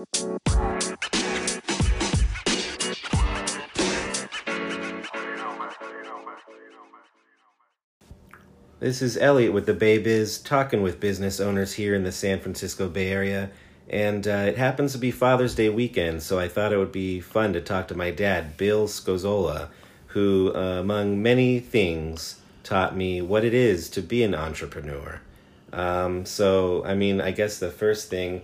This is Elliot with the Bay Biz, talking with business owners here in the San Francisco Bay Area. And uh, it happens to be Father's Day weekend, so I thought it would be fun to talk to my dad, Bill Scozola, who, uh, among many things, taught me what it is to be an entrepreneur. Um, so, I mean, I guess the first thing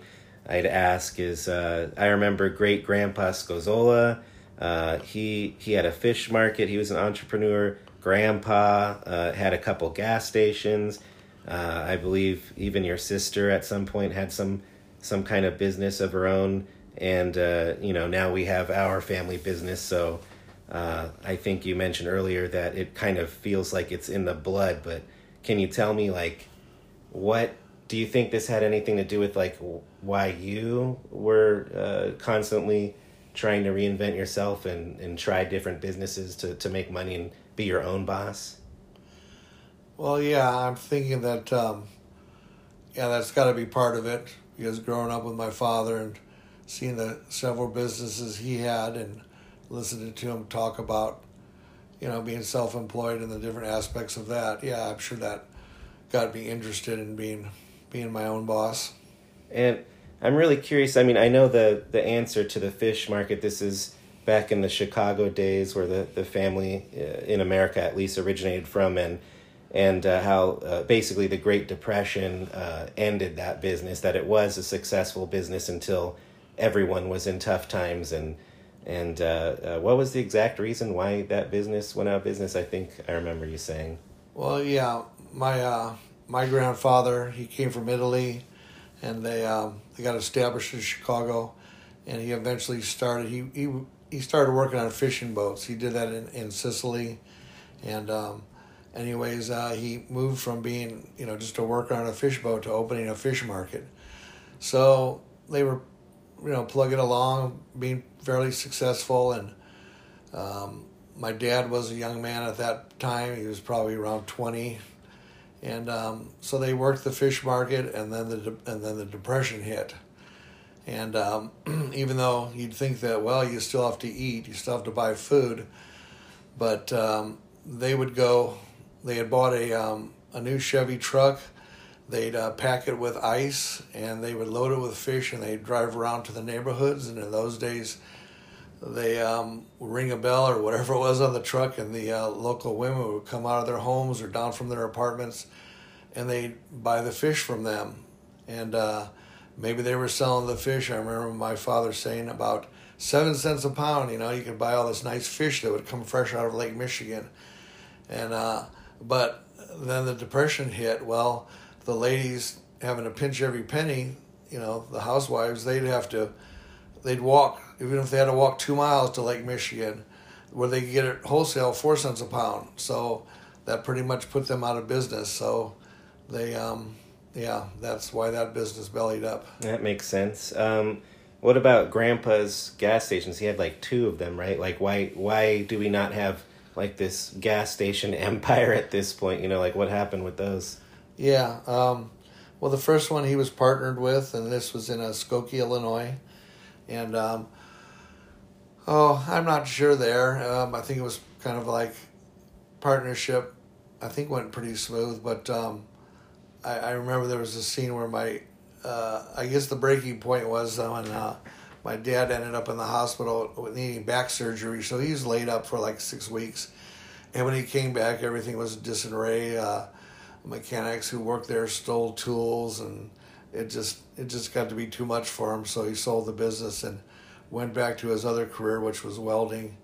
I'd ask is uh, I remember great grandpa Scozola. Uh, he, he had a fish market, he was an entrepreneur grandpa uh, had a couple gas stations. Uh, I believe even your sister at some point had some some kind of business of her own, and uh, you know now we have our family business. So uh, I think you mentioned earlier that it kind of feels like it's in the blood. But can you tell me like what do you think this had anything to do with like why you were uh, constantly trying to reinvent yourself and, and try different businesses to, to make money and be your own boss? Well, yeah, I'm thinking that, um, yeah, that's got to be part of it because growing up with my father and seeing the several businesses he had and listening to him talk about, you know, being self employed and the different aspects of that, yeah, I'm sure that got me interested in being being my own boss. And I'm really curious. I mean, I know the the answer to the fish market. This is back in the Chicago days where the, the family uh, in America at least originated from and and uh, how uh, basically the Great Depression uh, ended that business that it was a successful business until everyone was in tough times and and uh, uh, what was the exact reason why that business went out of business I think I remember you saying well yeah my my grandfather he came from Italy and they um, they got established in Chicago and he eventually started he, he he started working on fishing boats. He did that in, in Sicily, and um, anyways, uh, he moved from being you know just a worker on a fish boat to opening a fish market. So they were, you know, plugging along, being fairly successful, and um, my dad was a young man at that time. He was probably around twenty, and um, so they worked the fish market, and then the and then the depression hit and um, even though you'd think that, well, you still have to eat, you still have to buy food, but um, they would go, they had bought a, um, a new Chevy truck. They'd uh, pack it with ice and they would load it with fish and they'd drive around to the neighborhoods. And in those days, they um, ring a bell or whatever it was on the truck, and the uh, local women would come out of their homes or down from their apartments and they'd buy the fish from them. And uh, maybe they were selling the fish. I remember my father saying about seven cents a pound. You know, you could buy all this nice fish that would come fresh out of Lake Michigan, and uh, but then the depression hit. Well, the ladies having to pinch every penny. You know, the housewives they'd have to, they'd walk even if they had to walk two miles to Lake Michigan, where they could get it wholesale four cents a pound. So that pretty much put them out of business. So they um, yeah, that's why that business bellied up. That makes sense. Um, what about Grandpa's gas stations? He had like two of them, right? Like, why why do we not have like this gas station empire at this point? You know, like what happened with those? Yeah. Um, well, the first one he was partnered with, and this was in uh, Skokie, Illinois, and um, oh, I'm not sure there. Um, I think it was kind of like partnership. I think went pretty smooth, but um, I, I remember there was a scene where my, uh, I guess the breaking point was when uh, my dad ended up in the hospital needing back surgery, so he was laid up for like six weeks. And when he came back, everything was disarray. Uh, mechanics who worked there stole tools, and it just it just got to be too much for him. So he sold the business and went back to his other career, which was welding.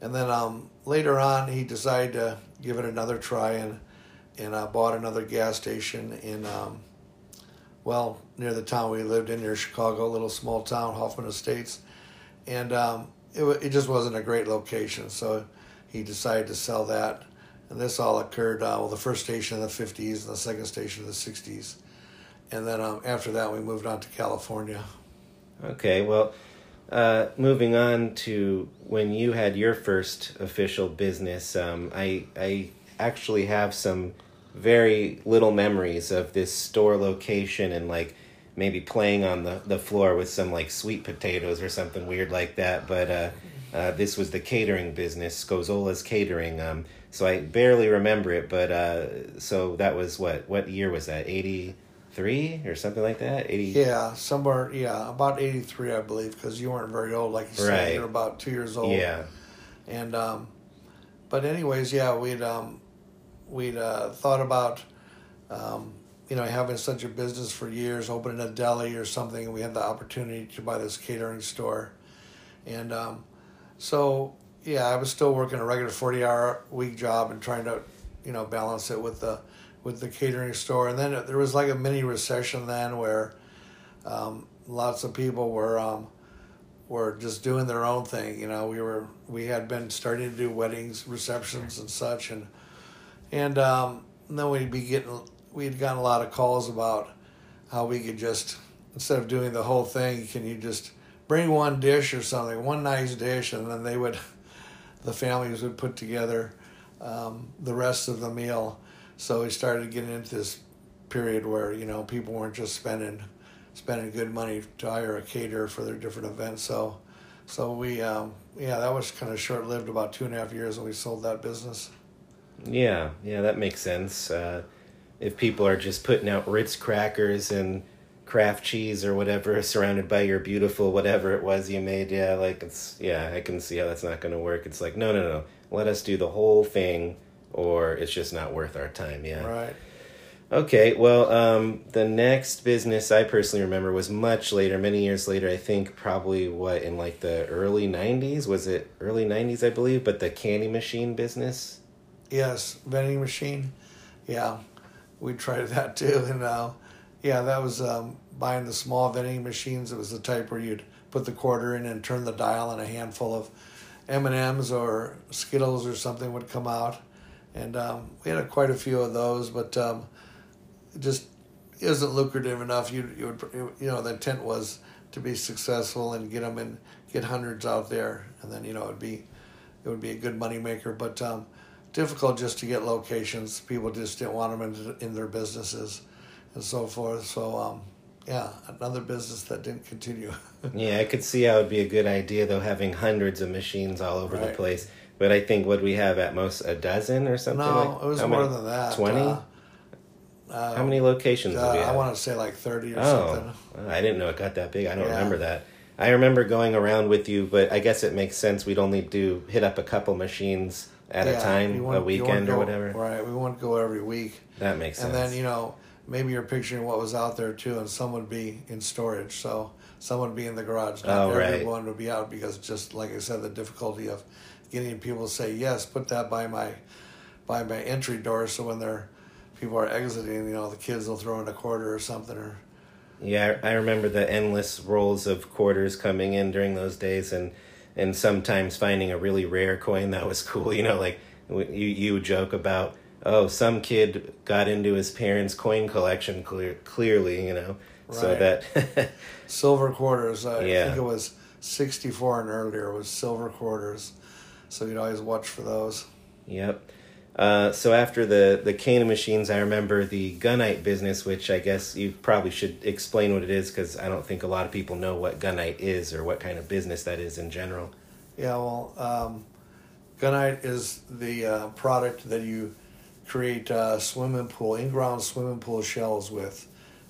And then um, later on, he decided to give it another try and and I bought another gas station in, um, well, near the town we lived in, near Chicago, a little small town, Hoffman Estates, and um, it it just wasn't a great location, so he decided to sell that, and this all occurred uh, well, the first station in the '50s and the second station in the '60s, and then um, after that we moved on to California. Okay, well. Uh, moving on to when you had your first official business, um, I I actually have some very little memories of this store location and like maybe playing on the, the floor with some like sweet potatoes or something weird like that. But uh, uh, this was the catering business, Scozola's Catering. Um, so I barely remember it, but uh, so that was what? What year was that? Eighty three or something like that? Eighty. Yeah, somewhere. Yeah, about eighty three, I believe, because you weren't very old, like you said. You were about two years old. Yeah. And um, but anyways, yeah, we'd um, we'd uh, thought about um, you know having such a business for years, opening a deli or something, and we had the opportunity to buy this catering store, and um, so yeah, I was still working a regular forty hour week job and trying to you know balance it with the with the catering store, and then there was like a mini recession then where um, lots of people were. Um, were just doing their own thing. You know, we were we had been starting to do weddings, receptions, and such, and and, um, and then we'd be getting we had gotten a lot of calls about how we could just instead of doing the whole thing, can you just bring one dish or something, one nice dish, and then they would the families would put together um, the rest of the meal. So we started getting into this period where you know people weren't just spending spending good money to hire a caterer for their different events. So, so we, um, yeah, that was kind of short lived. About two and a half years when we sold that business. Yeah, yeah, that makes sense. Uh, if people are just putting out Ritz crackers and Kraft cheese or whatever, surrounded by your beautiful whatever it was you made, yeah, like it's yeah, I can see how that's not going to work. It's like no, no, no, let us do the whole thing, or it's just not worth our time. Yeah, Right. Okay, well, um, the next business I personally remember was much later, many years later. I think probably what in like the early '90s was it early '90s, I believe. But the candy machine business. Yes, vending machine. Yeah, we tried that too, and uh, yeah, that was um, buying the small vending machines. It was the type where you'd put the quarter in and turn the dial, and a handful of M and M's or Skittles or something would come out, and um, we had quite a few of those, but um, it just isn't lucrative enough. You you would you know the intent was to be successful and get them and get hundreds out there, and then you know it'd be it would be a good money maker, but um, difficult just to get locations. People just didn't want them in, in their businesses and so forth. So um, yeah, another business that didn't continue. yeah, I could see how it'd be a good idea though, having hundreds of machines all over the place. But I think what we have at most a dozen or something. no, like, it was more many? than that. Twenty. Uh, uh, how many locations uh, I want to say like thirty or Oh, something. I didn't know it got that big. I don't Yeah. remember that. I remember going around with you, but I guess it makes sense. We'd only do hit up a couple machines at a time, a weekend wouldn't or whatever. Right, we wouldn't go every week. That makes sense. And then you know maybe you're picturing what was out there too, and some would be in storage. So some would be in the garage. Not Oh, right. everyone would be out because just like I said, the difficulty of getting people to say yes, put that by my by my entry door. So when they're people are exiting, you know, the kids will throw in a quarter or something. Or Yeah, I remember the endless rolls of quarters coming in during those days, and and sometimes finding a really rare coin that was cool. You know, like you you joke about oh some kid got into his parents' coin collection clear, clearly, you know, so that silver quarters. I Yeah. think it was sixty four and earlier was silver quarters. So you'd always watch for those. Yep. Uh, so after the the Cana machines, I remember the gunite business, which I guess you probably should explain what it is because I don't think a lot of people know what gunite is or what kind of business that is in general. Yeah, well, um, gunite is the uh, product that you create uh, swimming pool, in-ground swimming pool shells with.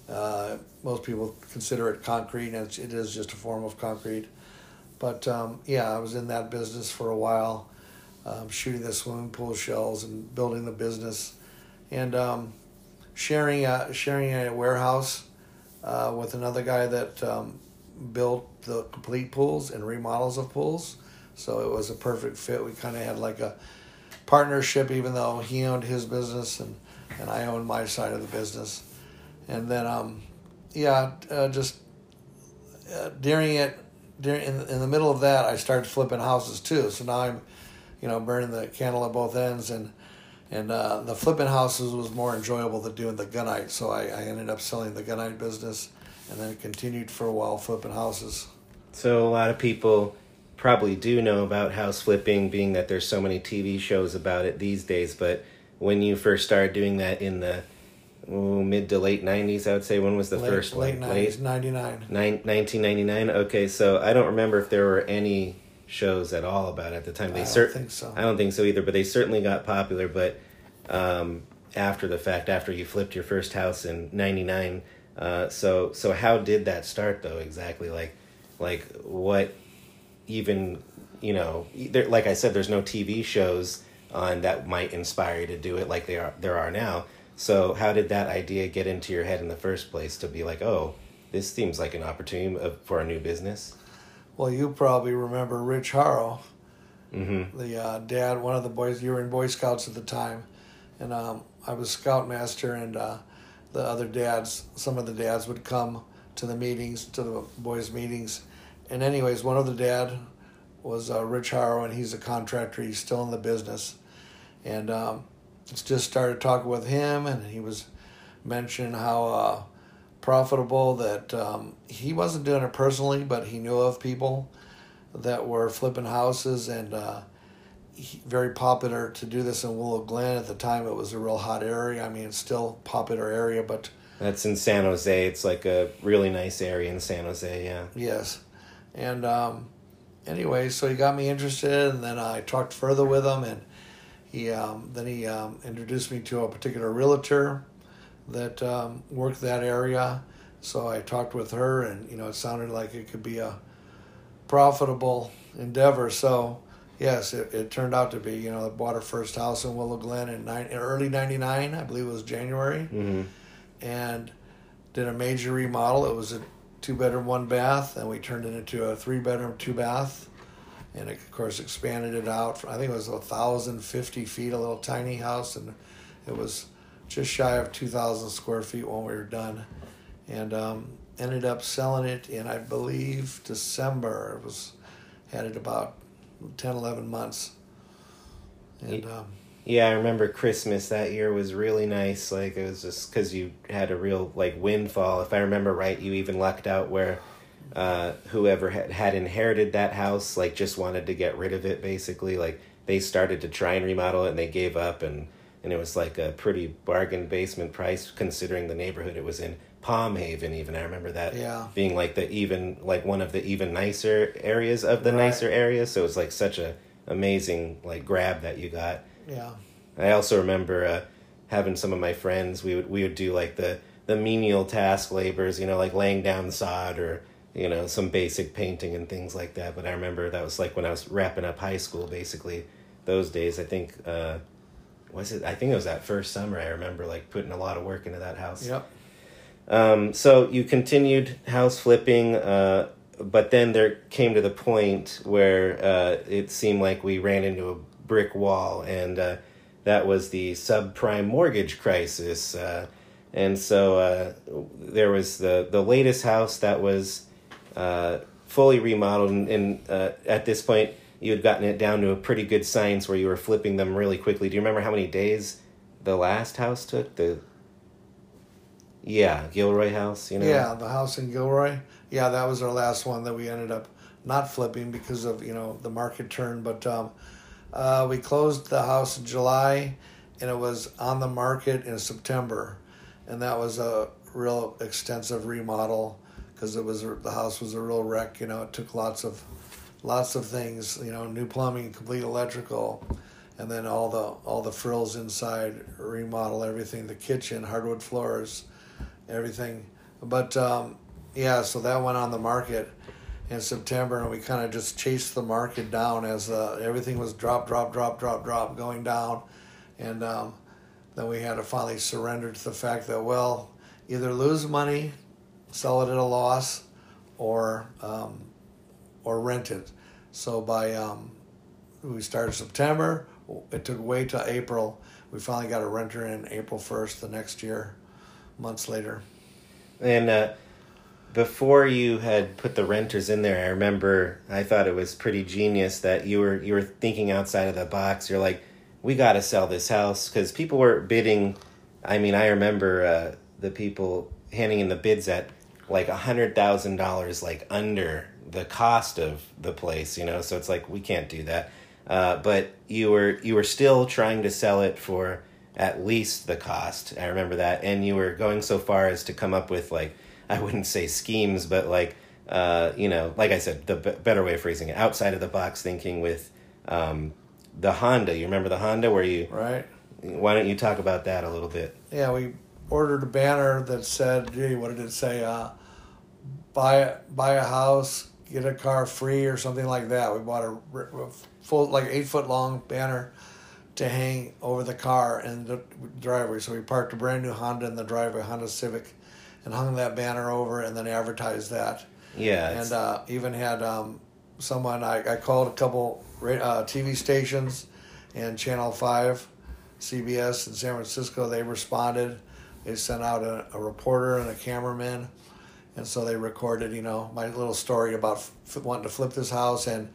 Uh, most people consider it concrete, and it's, it is just a form of concrete. But um, yeah, I was in that business for a while, um, shooting the swimming pool shells and building the business, and um, sharing a, sharing a warehouse uh, with another guy that um, built the complete pools and remodels of pools. So it was a perfect fit. We kind of had like a partnership, even though he owned his business and, and I owned my side of the business. And then, um, yeah, uh, just uh, during it, during in, in the middle of that, I started flipping houses too. So now I'm, you know, burning the candle at both ends, and and uh, the flipping houses was more enjoyable than doing the gunite. So I, I ended up selling the gunite business, and then continued for a while flipping houses. So a lot of people probably do know about house flipping, being that there's so many TV shows about it these days. But when you first started doing that in the ooh, mid to late '90s. I would say. When was the late, first late one? 90s, 99. Nine, 1999. Okay, so I don't remember if there were any shows at all about it at the time. They I don't think so. I don't think so either. But they certainly got popular. But um, after the fact, after you flipped your first house in '99, uh, so so how did that start though? Exactly, like like what even you know there, like i said there's no tv shows on that might inspire you to do it like they are there are now so how did that idea get into your head in the first place to be like oh this seems like an opportunity of- for a new business Well, you probably remember Rich Harrow, mm-hmm the uh, dad, one of the boys. You were in Boy Scouts at the time, and um, I was Scoutmaster, and uh, the other dads, some of the dads would come to the meetings, to the boys' meetings. And anyways, one of the dad was uh, Rich Harrow, and he's a contractor. He's still in the business, and um, just started talking with him, and he was mentioning how uh, profitable that um, he wasn't doing it personally, but he knew of people that were flipping houses and uh, he, very popular to do this in Willow Glen at the time. It was a real hot area. I mean, it's still a popular area, but that's in san jose it's like a really nice area in san jose yeah yes. And um, anyway, so he got me interested, and then I talked further with him, and he um, then he um, introduced me to a particular realtor that um, worked that area. So I talked with her, and you know, it sounded like it could be a profitable endeavor. So yes, it, it turned out to be. You know, I bought our first house in Willow Glen in, nine, in early '99, I believe it was January, mm-hmm and did a major remodel. It was a two bedroom, one bath, and we turned it into a three bedroom, two bath. And of course, expanded it out. I think it was a thousand fifty feet, a little tiny house, and it was just shy of two thousand square feet when we were done. And um, ended up selling it in, I believe, December. It was had it about 10, 11 months. And um, Yeah, I remember Christmas that year was really nice. Like it was just because you had a real like windfall. If I remember right, you even lucked out where uh, whoever had, had inherited that house like just wanted to get rid of it. Basically, like they started to try and remodel it and they gave up, and and it was like a pretty bargain basement price considering the neighborhood it was in. Palm Haven, even I remember that Yeah. being like the even like one of the even nicer areas of the Right. nicer areas. So it was like such a amazing like grab that you got. yeah, I also remember uh, having some of my friends. We would we would do like the the menial task labors, you know, like laying down sod or you know some basic painting and things like that. But I remember that was like when I was wrapping up high school, basically. Those days, I think uh, was it? I think it was that first summer. I remember like putting a lot of work into that house. yep. Um, so you continued house flipping, uh, but then there came to the point where uh, it seemed like we ran into a brick wall, and uh, that was the subprime mortgage crisis. Uh, and so uh, there was the the latest house that was uh, fully remodeled, and, and uh, at this point you had gotten it down to a pretty good science where you were flipping them really quickly. Do you remember how many days the last house took? The yeah, Gilroy House. You know. Yeah, the house in Gilroy. Yeah, that was our last one that we ended up not flipping because of you know the market turn. But um, uh, we closed the house in July, and it was on the market in September, and that was a real extensive remodel because it was the house was a real wreck. You know, it took lots of lots of things. You know, new plumbing, complete electrical. And then all the all the frills inside, remodel everything, the kitchen, hardwood floors, everything. But um, yeah, so that went on the market in September, and we kind of just chased the market down as uh, everything was drop, drop, drop, drop, drop, going down, and um, then we had to finally surrender to the fact that well, either lose money, sell it at a loss, or um, or rent it. So by um, we started September, it took way till April. We finally got a renter in April first the next year, months later. And uh, before you had put the renters in there, I remember I thought it was pretty genius that you were you were thinking outside of the box. You're like, we got to sell this house because people were bidding. I mean, I remember uh, the people handing in the bids at like a hundred thousand dollars, like under the cost of the place. You know, so it's like we can't do that. Uh, but you were you were still trying to sell it for at least the cost. I remember that, and you were going so far as to come up with like I wouldn't say schemes, but like uh, you know, like I said, the b- better way of phrasing it, outside of the box thinking with um, the Honda. You remember the Honda where you right? Why don't you talk about that a little bit? Yeah, we ordered a banner that said, "Gee, what did it say? Uh, buy buy a house, get a car free, or something like that." We bought a, a full, like eight foot long banner to hang over the car in the driveway. So we parked a brand new Honda in the driveway, Honda Civic, and hung that banner over, and then advertised that. Yeah, and uh, even had um, someone I, I called a couple uh, TV stations and Channel Five, CBS in San Francisco. They responded. They sent out a, a reporter and a cameraman, and so they recorded, you know, my little story about f- wanting to flip this house and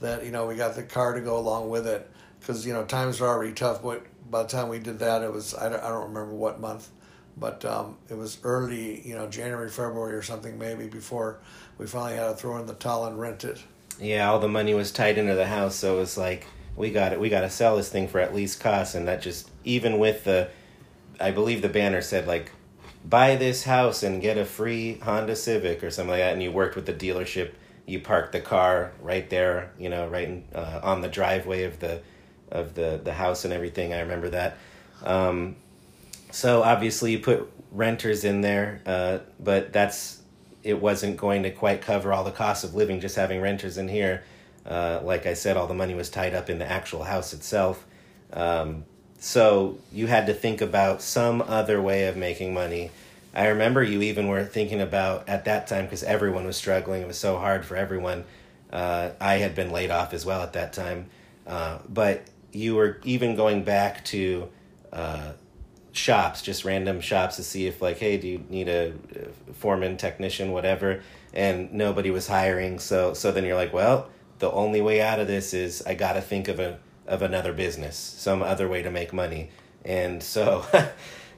that you know we got the car to go along with it because you know times are already tough. But by the time we did that, it was I don't, I don't remember what month, but um, it was early, you know, January, February or something maybe before we finally had to throw in the towel and rent it. Yeah, all the money was tied into the house, so it was like we got it. We got to sell this thing for at least cost, and that just even with the, I believe the banner said like, buy this house and get a free Honda Civic or something like that, and you worked with the dealership. You parked the car right there, you know, right in, uh, on the driveway of the of the the house and everything. I remember that. Um, so obviously you put renters in there, uh, but that's it wasn't going to quite cover all the costs of living just having renters in here. Uh, like I said, all the money was tied up in the actual house itself. Um, so you had to think about some other way of making money. I remember you even were thinking about at that time because everyone was struggling. It was so hard for everyone. Uh, I had been laid off as well at that time. Uh, but you were even going back to uh, shops, just random shops to see if like, hey, do you need a foreman, technician, whatever? And nobody was hiring. So so then you're like, well, the only way out of this is I got to think of a of another business, some other way to make money. And so.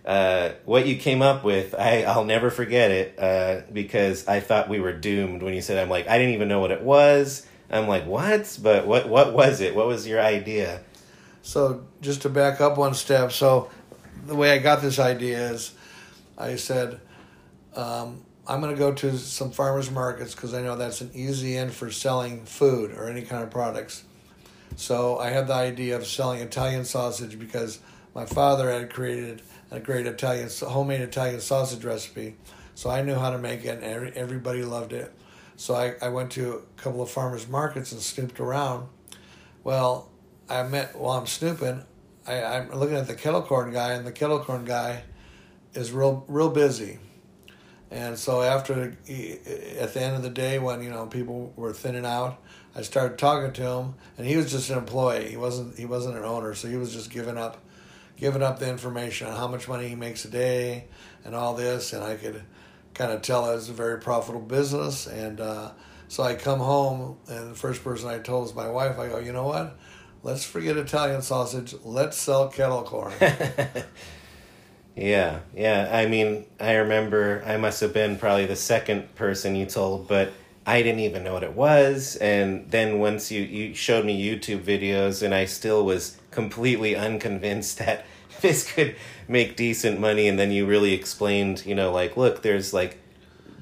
Uh, what you came up with, I, I'll never forget it uh, because I thought we were doomed when you said, I'm like, I didn't even know what it was. I'm like, what? But what, what was it? What was your idea? So just to back up one step, so the way I got this idea is, I said, um, I'm going to go to some farmers markets because I know that's an easy in for selling food or any kind of products. So I had the idea of selling Italian sausage because my father had created a great Italian homemade Italian sausage recipe. So I knew how to make it, and everybody loved it. So I, I went to a couple of farmers markets and snooped around. Well, I met while I'm snooping, I, I'm looking at the kettle corn guy, and the kettle corn guy is real real busy. And so after at the end of the day, when you know people were thinning out, I started talking to him, and he was just an employee. He wasn't he wasn't an owner, so he was just giving up, giving up the information on how much money he makes a day, and all this. And I could kind of tell it was a very profitable business. And uh, so I come home, and the first person I told was my wife. I go, you know what? let's forget Italian sausage. Let's sell kettle corn. yeah, yeah. I mean, I remember I must have been probably the second person you told, but I didn't even know what it was. And then once you, you showed me YouTube videos, and I still was completely unconvinced that this could make decent money. And then you really explained, you know, like, look, there's like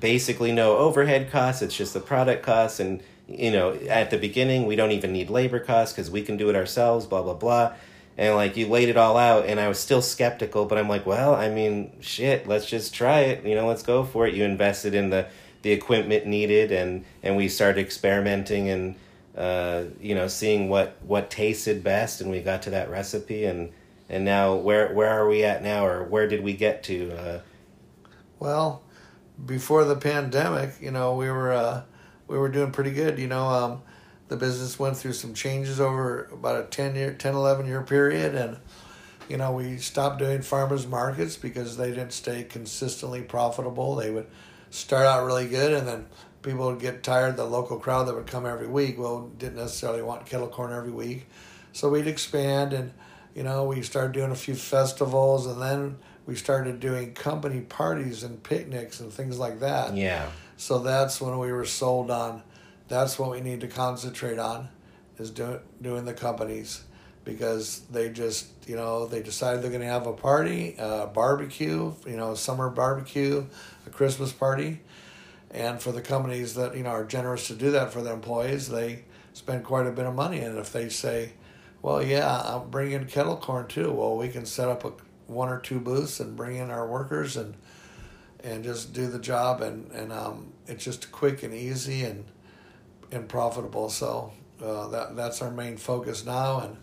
basically no overhead costs, it's just the product costs. And you know, at the beginning, we don't even need labor costs because we can do it ourselves, blah, blah, blah. And like you laid it all out, and I was still skeptical, but I'm like, well, I mean, shit, let's just try it. You know, let's go for it. You invested in the, the equipment needed, and, and we started experimenting and, uh, you know, seeing what, what tasted best, and we got to that recipe. And, and now, where, where are we at now, or where did we get to? Uh, well, before the pandemic, you know, we were. Uh we were doing pretty good. You know, um, the business went through some changes over about a 10 year, 10, 11 year period. And, you know, we stopped doing farmers markets because they didn't stay consistently profitable. They would start out really good and then people would get tired. The local crowd that would come every week, well, didn't necessarily want kettle corn every week. So we'd expand and, you know, we started doing a few festivals and then we started doing company parties and picnics and things like that. Yeah. So that's when we were sold on. That's what we need to concentrate on, is doing doing the companies. because they just you know they decided they're going to have a party, a barbecue, you know, summer barbecue, a Christmas party, and for the companies that you know are generous to do that for their employees, they spend quite a bit of money. And if they say, well, yeah, I'll bring in kettle corn too. Well, we can set up a one or two booths and bring in our workers and and just do the job and and um, it's just quick and easy and and profitable. So uh, that that's our main focus now. And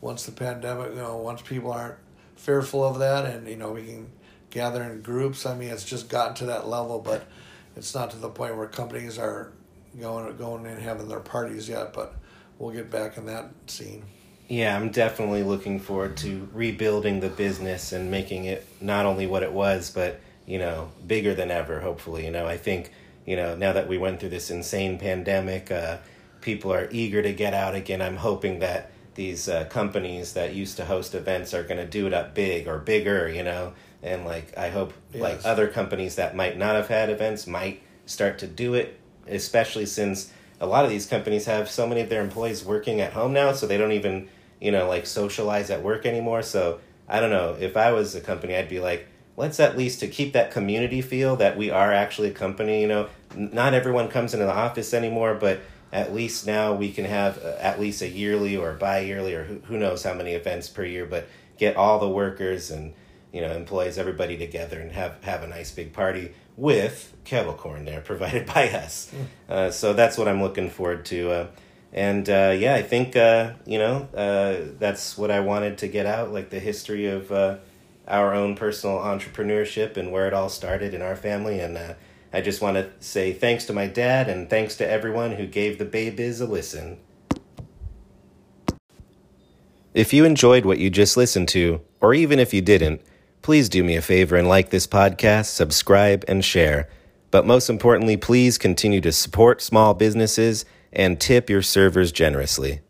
once the pandemic, you know, once people aren't fearful of that, and you know, we can gather in groups. I mean, it's just gotten to that level, but it's not to the point where companies are going going and having their parties yet. But we'll get back in that scene. Yeah, I'm definitely looking forward to rebuilding the business and making it not only what it was, but you know, bigger than ever. Hopefully, you know, I think you know now that we went through this insane pandemic, uh, people are eager to get out again. I'm hoping that these uh, companies that used to host events are going to do it up big or bigger, you know, and like I hope yes. like other companies that might not have had events might start to do it, especially since a lot of these companies have so many of their employees working at home now, so they don't even you know, like socialize at work anymore. So I don't know. If I was a company, I'd be like, let's at least to keep that community feel that we are actually a company. You know, not everyone comes into the office anymore, but at least now we can have uh, at least a yearly or bi-yearly or who, who knows how many events per year, but get all the workers and you know employees everybody together and have have a nice big party with kettle corn there provided by us. Hmm. Uh, so that's what I'm looking forward to. Uh, and uh, yeah, I think uh, you know uh, that's what I wanted to get out, like the history of uh, our own personal entrepreneurship and where it all started in our family. And uh, I just want to say thanks to my dad and thanks to everyone who gave the Bay Biz a listen. If you enjoyed what you just listened to, or even if you didn't, please do me a favor and like this podcast, subscribe, and share. But most importantly, please continue to support small businesses and tip your servers generously.